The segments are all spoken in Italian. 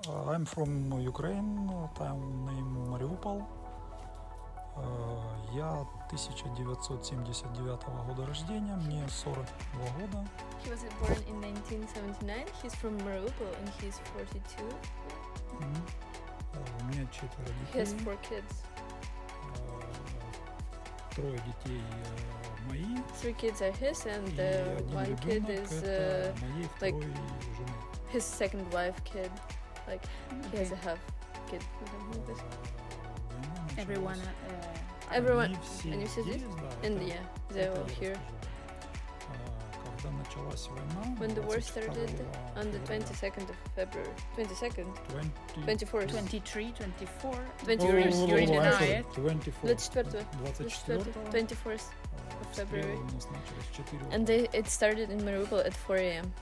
uh, I'm from Ukraine, town name Mariupol. Uh, Я 1979 года рождения, мне 42 года. He was born in 1979. He's from Mariupol and he's 42. Мгм. Uh, У меня четверо He has детей. four kids. Uh, Трое детей uh, мои. Three kids are his, and И uh, один one kid ребенок is uh, это моей like- второй жены. his second wife kid. Like he has a half kid or something like this. Uh, война Everyone. началась. uh, Everyone, Они все они все здесь? здесь, да, and это- yeah, they're это all я here. расскажу. А, Когда началась война, When the war 22 started on the февраля, 22nd of February. 22nd? 20 24th. 23, 24. 24th. You're, you're in О, the sorry, night. 24. 24. 24 24th. а, of обстрелы February. у нас начались в 4 And they, it started in Mariupol at 4 a.m.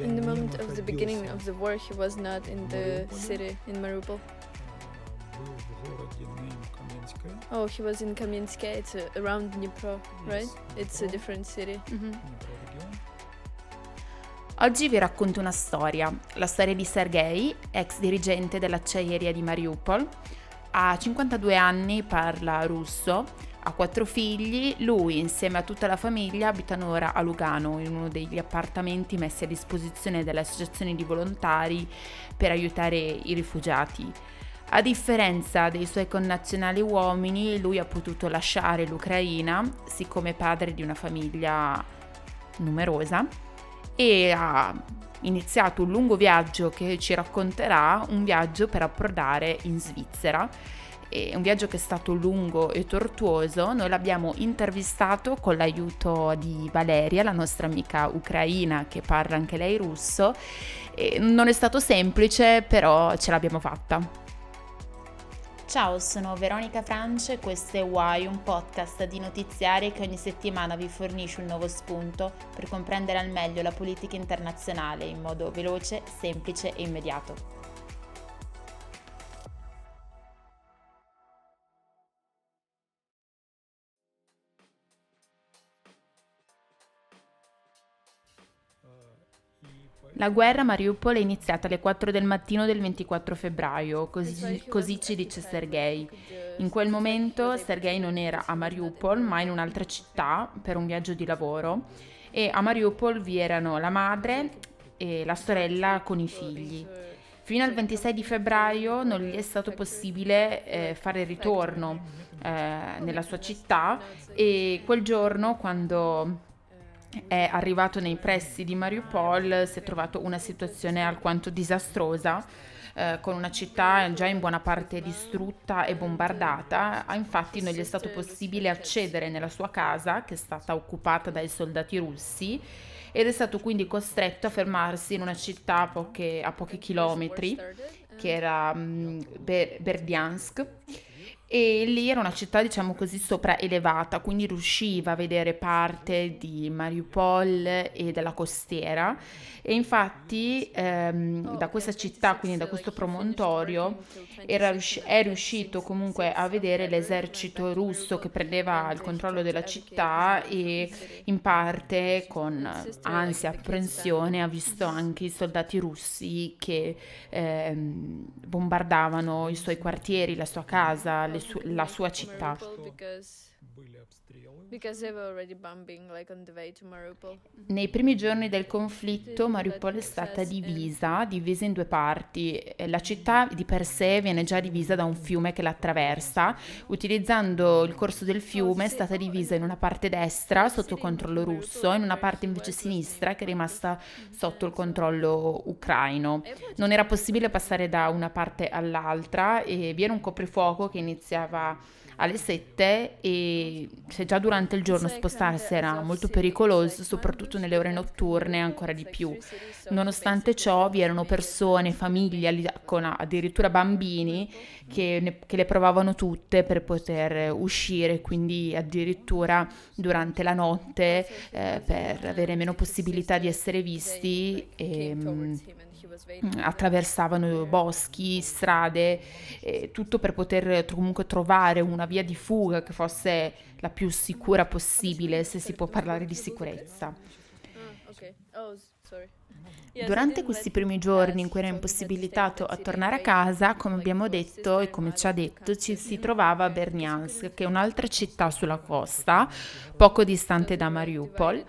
In the moment of the beginning of the war, he was not in the city, in Mariupol. Oh, he was in Kamensk. It's uh, around Dnipro, right? It's a different city. Mm-hmm. Oggi vi racconto una storia, la storia di Sergei, ex dirigente dell'acciaieria di Mariupol. Ha 52 anni, parla russo, ha quattro figli, lui insieme a tutta la famiglia abitano ora a Lugano, in uno degli appartamenti messi a disposizione dalle associazioni di volontari per aiutare i rifugiati. A differenza dei suoi connazionali uomini, lui ha potuto lasciare l'Ucraina, siccome padre di una famiglia numerosa, e ha iniziato un lungo viaggio che ci racconterà, un viaggio per approdare in Svizzera. È un viaggio che è stato lungo e tortuoso, noi l'abbiamo intervistato con l'aiuto di Valeria, la nostra amica ucraina che parla anche lei russo. E non è stato semplice, però ce l'abbiamo fatta. Ciao, sono Veronica France e questo è Why, un podcast di notiziari che ogni settimana vi fornisce un nuovo spunto per comprendere al meglio la politica internazionale in modo veloce, semplice e immediato. La guerra a Mariupol è iniziata alle 4 del mattino del 24 febbraio, così, così ci dice Sergei. In quel momento Sergei non era a Mariupol, ma in un'altra città per un viaggio di lavoro e a Mariupol vi erano la madre e la sorella con i figli. Fino al 26 di febbraio non gli è stato possibile eh, fare il ritorno eh, nella sua città e quel giorno quando è arrivato nei pressi di Mariupol si è trovato una situazione alquanto disastrosa eh, con una città già in buona parte distrutta e bombardata. Ah, Infatti non gli è stato possibile accedere nella sua casa che è stata occupata dai soldati russi ed è stato quindi costretto a fermarsi in una città a, poche- a pochi chilometri che era mm, Ber- Berdiansk e lì era una città diciamo così sopraelevata quindi riusciva a vedere parte di Mariupol e della costiera e infatti ehm, da questa città quindi da questo promontorio era riusci- è riuscito comunque a vedere l'esercito russo che prendeva il controllo della città e in parte con ansia, apprensione ha visto anche i soldati russi che ehm, bombardavano i suoi quartieri, la sua casa, le su- la sua città. Nei primi giorni del conflitto Mariupol è stata divisa, divisa in due parti. Eh, la città di per sé viene già divisa da un fiume che la attraversa. Utilizzando il corso del fiume è stata divisa in una parte destra sotto controllo russo e in una parte invece sinistra che è rimasta sotto il controllo ucraino. Non era possibile passare da una parte all'altra e vi era un coprifuoco che iniziava alle 7 e se già durante il giorno spostarsi era molto pericoloso, soprattutto nelle ore notturne ancora di più. Nonostante ciò vi erano persone, famiglie, con addirittura bambini che, ne- che le provavano tutte per poter uscire, quindi addirittura durante la notte eh, per avere meno possibilità di essere visti. E, attraversavano boschi, strade, eh, tutto per poter comunque trovare una via di fuga che fosse la più sicura possibile, se si può parlare di sicurezza. Ah. Oh, Durante questi primi giorni in cui era impossibilitato a tornare a casa, come abbiamo detto e come ci ha detto, ci si trovava a Bernyansk, che è un'altra città sulla costa, poco distante da Mariupol,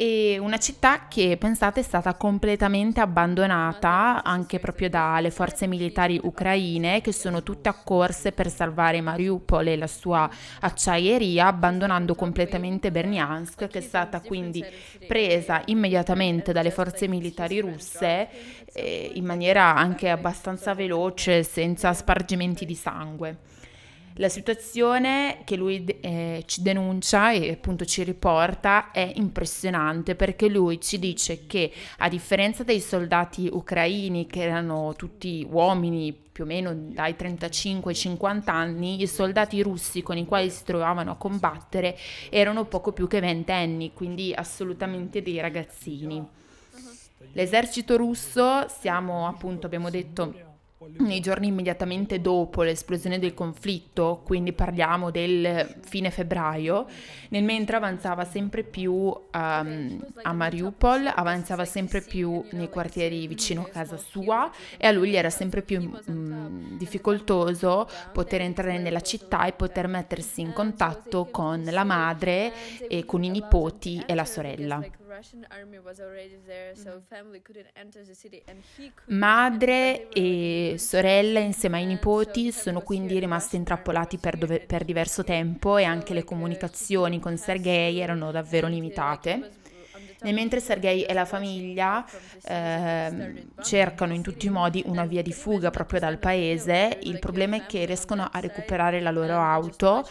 e una città che pensate è stata completamente abbandonata anche proprio dalle forze militari ucraine che sono tutte accorse per salvare Mariupol e la sua acciaieria, abbandonando completamente Bernyansk, che è stata quindi presa immediatamente dalle forze militari russe eh, in maniera anche abbastanza veloce, senza spargimenti di sangue. La situazione che lui eh, ci denuncia e appunto ci riporta è impressionante perché lui ci dice che a differenza dei soldati ucraini che erano tutti uomini più o meno dai 35 ai 50 anni, i soldati russi con i quali si trovavano a combattere erano poco più che ventenni, quindi assolutamente dei ragazzini. L'esercito russo, siamo appunto, abbiamo detto, nei giorni immediatamente dopo l'esplosione del conflitto, quindi parliamo del fine febbraio, nel mentre avanzava sempre più um, a Mariupol, avanzava sempre più nei quartieri vicino a casa sua e a lui era sempre più um, difficoltoso poter entrare nella città e poter mettersi in contatto con la madre e con i nipoti e la sorella. Madre e sorella insieme ai nipoti sono quindi rimasti intrappolati per, dove, per diverso tempo e anche le comunicazioni con Sergei erano davvero limitate. Nel mentre Sergei e la famiglia eh, cercano in tutti i modi una via di fuga proprio dal paese, il problema è che riescono a recuperare la loro auto,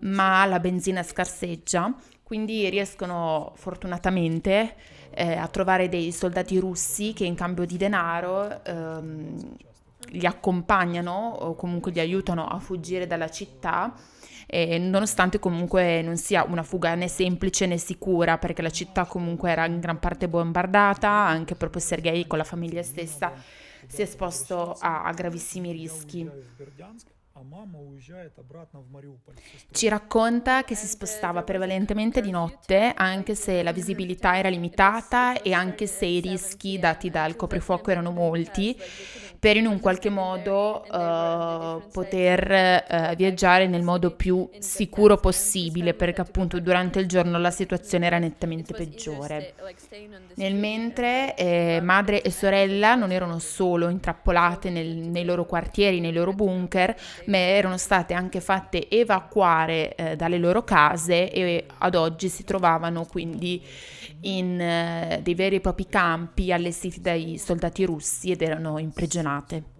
ma la benzina scarseggia, quindi riescono fortunatamente eh, a trovare dei soldati russi che in cambio di denaro ehm, li accompagnano o comunque li aiutano a fuggire dalla città. E nonostante comunque non sia una fuga né semplice né sicura, perché la città comunque era in gran parte bombardata, anche proprio Sergei con la famiglia stessa si è esposto a, a gravissimi rischi. Ci racconta che si spostava prevalentemente di notte, anche se la visibilità era limitata e anche se i rischi dati dal coprifuoco erano molti, per in un qualche modo uh, poter uh, viaggiare nel modo più sicuro possibile, perché appunto durante il giorno la situazione era nettamente peggiore. Nel mentre eh, madre e sorella non erano solo intrappolate nel, nei loro quartieri, nei loro bunker, erano state anche fatte evacuare eh, dalle loro case e ad oggi si trovavano quindi in eh, dei veri e propri campi allestiti dai soldati russi ed erano imprigionate.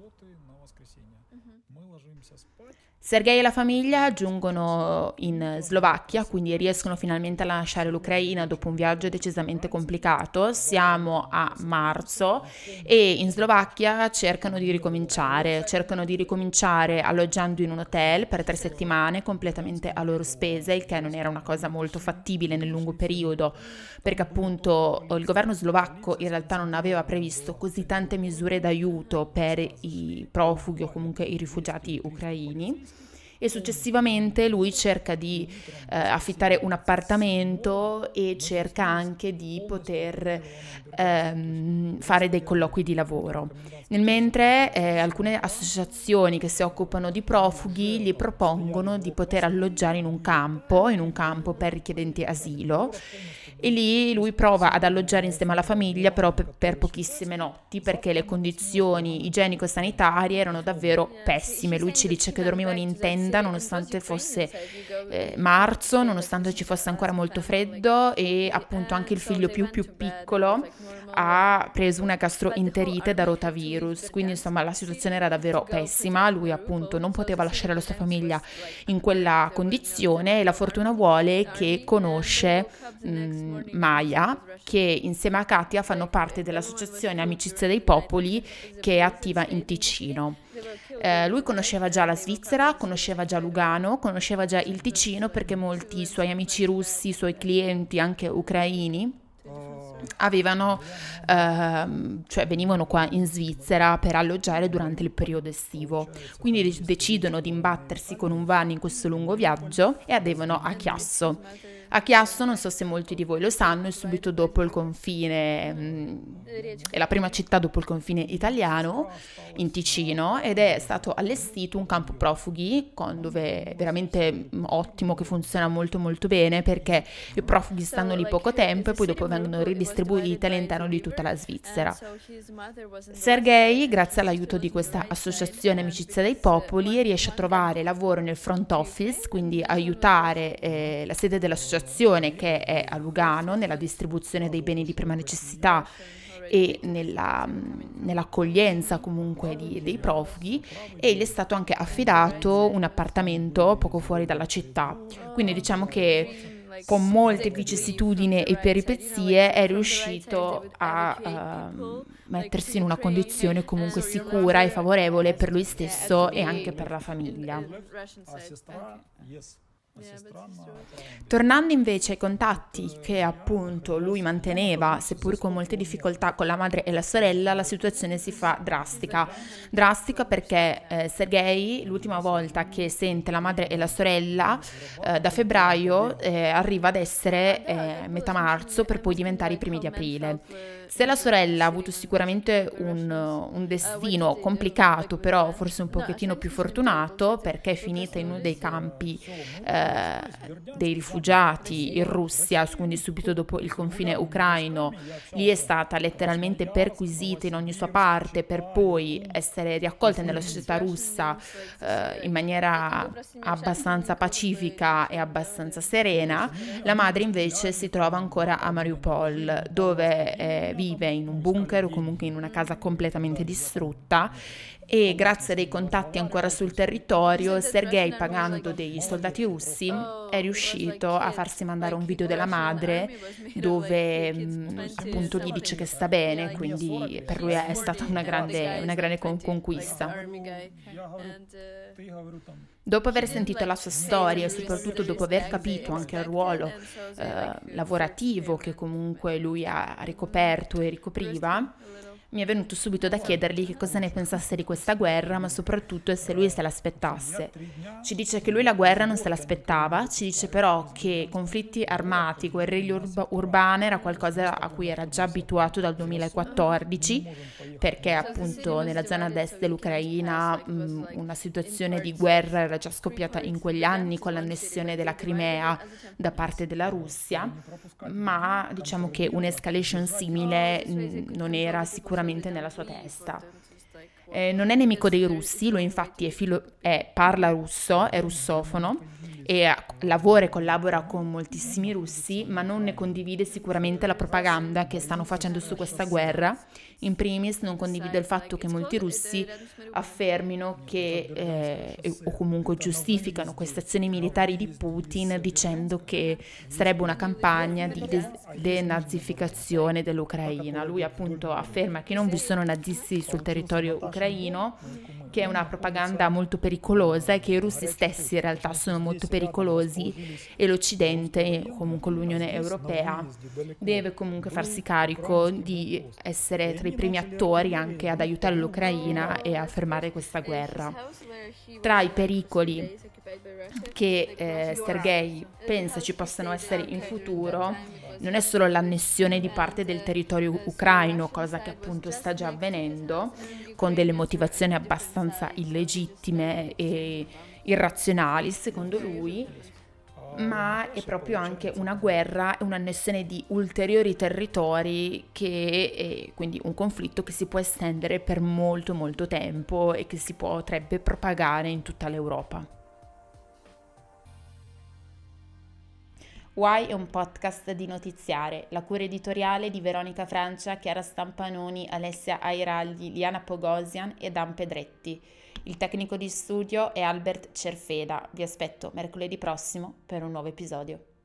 Sergei e la famiglia giungono in Slovacchia, quindi riescono finalmente a lasciare l'Ucraina dopo un viaggio decisamente complicato. Siamo a marzo e in Slovacchia cercano di ricominciare, cercano di ricominciare alloggiando in un hotel per tre settimane completamente a loro spese, il che non era una cosa molto fattibile nel lungo periodo, perché appunto il governo slovacco in realtà non aveva previsto così tante misure d'aiuto per i profughi o comunque i rifugiati ucraini e successivamente lui cerca di eh, affittare un appartamento e cerca anche di poter ehm, fare dei colloqui di lavoro. Nel mentre eh, alcune associazioni che si occupano di profughi gli propongono di poter alloggiare in un campo, in un campo per richiedenti asilo e lì lui prova ad alloggiare insieme alla famiglia però per, per pochissime notti perché le condizioni igienico-sanitarie erano davvero pessime. Lui ci dice che dormivano in tenda nonostante fosse eh, marzo, nonostante ci fosse ancora molto freddo e appunto anche il figlio più più piccolo ha preso una gastroenterite da rotavirus, quindi insomma la situazione era davvero pessima, lui appunto non poteva lasciare la sua famiglia in quella condizione e la fortuna vuole che conosce mh, Maya, che insieme a Katia fanno parte dell'associazione Amicizia dei Popoli che è attiva in Ticino. Eh, lui conosceva già la Svizzera, conosceva già Lugano, conosceva già il Ticino perché molti suoi amici russi, suoi clienti, anche ucraini, avevano, ehm, cioè venivano qua in Svizzera per alloggiare durante il periodo estivo. Quindi decidono di imbattersi con un van in questo lungo viaggio e arrivano a Chiasso. A Chiasso, non so se molti di voi lo sanno, è subito dopo il confine, mm, è la prima città dopo il confine italiano, in Ticino, ed è stato allestito un campo profughi, con, dove è veramente mm, ottimo, che funziona molto molto bene, perché i profughi stanno lì poco tempo e poi dopo vengono ridistribuiti all'interno di tutta la Svizzera. Sergei, grazie all'aiuto di questa associazione Amicizia dei Popoli, riesce a trovare lavoro nel front office, quindi aiutare eh, la sede dell'associazione associazione che è a Lugano nella distribuzione dei beni di prima necessità e nella, nell'accoglienza comunque di, dei profughi e gli è stato anche affidato un appartamento poco fuori dalla città. Quindi diciamo che con molte vicissitudini e peripezie è riuscito a uh, mettersi in una condizione comunque sicura e favorevole per lui stesso e anche per la famiglia. Tornando invece ai contatti che appunto lui manteneva, seppur con molte difficoltà, con la madre e la sorella, la situazione si fa drastica. Drastica perché eh, Sergei, l'ultima volta che sente la madre e la sorella, eh, da febbraio eh, arriva ad essere eh, metà marzo per poi diventare i primi di aprile. Se la sorella ha avuto sicuramente un, un destino complicato, però forse un pochettino più fortunato, perché è finita in uno dei campi eh, dei rifugiati in Russia, quindi subito dopo il confine ucraino, lì è stata letteralmente perquisita in ogni sua parte per poi essere riaccolta nella società russa eh, in maniera abbastanza pacifica e abbastanza serena, la madre invece si trova ancora a Mariupol, dove eh, vive in un bunker o comunque in una casa completamente distrutta e grazie a dei contatti ancora sul territorio, Sergei pagando dei soldati russi è riuscito a farsi mandare un video della madre dove mh, appunto gli dice che sta bene, quindi per lui è stata una grande, una grande con- conquista. Dopo aver sentito la sua storia e soprattutto dopo aver capito anche il ruolo eh, lavorativo che comunque lui ha ricoperto e ricopriva, mi è venuto subito da chiedergli che cosa ne pensasse di questa guerra, ma soprattutto se lui se l'aspettasse. Ci dice che lui la guerra non se l'aspettava, ci dice però che conflitti armati, guerriglie urb- urbane era qualcosa a cui era già abituato dal 2014, perché appunto nella zona est dell'Ucraina mh, una situazione di guerra era già scoppiata in quegli anni con l'annessione della Crimea da parte della Russia, ma diciamo che un'escalation simile mh, non era sicuramente sicuramente nella sua testa. Eh, non è nemico dei russi, lui infatti è filo- è, parla russo, è russofono e lavora e collabora con moltissimi russi, ma non ne condivide sicuramente la propaganda che stanno facendo su questa guerra. In primis non condivide il fatto che molti russi affermino che, eh, o comunque giustificano queste azioni militari di Putin dicendo che sarebbe una campagna di denazificazione dell'Ucraina. Lui appunto afferma che non vi sono nazisti sul territorio ucraino, che è una propaganda molto pericolosa e che i russi stessi in realtà sono molto pericolosi e l'Occidente, comunque l'Unione Europea, deve comunque farsi carico di essere tra i primi attori anche ad aiutare l'Ucraina e a fermare questa guerra. Tra i pericoli che eh, Sergei pensa ci possano essere in futuro non è solo l'annessione di parte del territorio ucraino, cosa che appunto sta già avvenendo, con delle motivazioni abbastanza illegittime e irrazionali, secondo lui, ma è proprio anche una guerra e un'annessione di ulteriori territori che è quindi un conflitto che si può estendere per molto molto tempo e che si potrebbe propagare in tutta l'Europa. Why è un podcast di notiziare, la cura editoriale di Veronica Francia, Chiara Stampanoni, Alessia Airagli, Liana Pogosian e Dan Pedretti. Il tecnico di studio è Albert Cerfeda. Vi aspetto mercoledì prossimo per un nuovo episodio.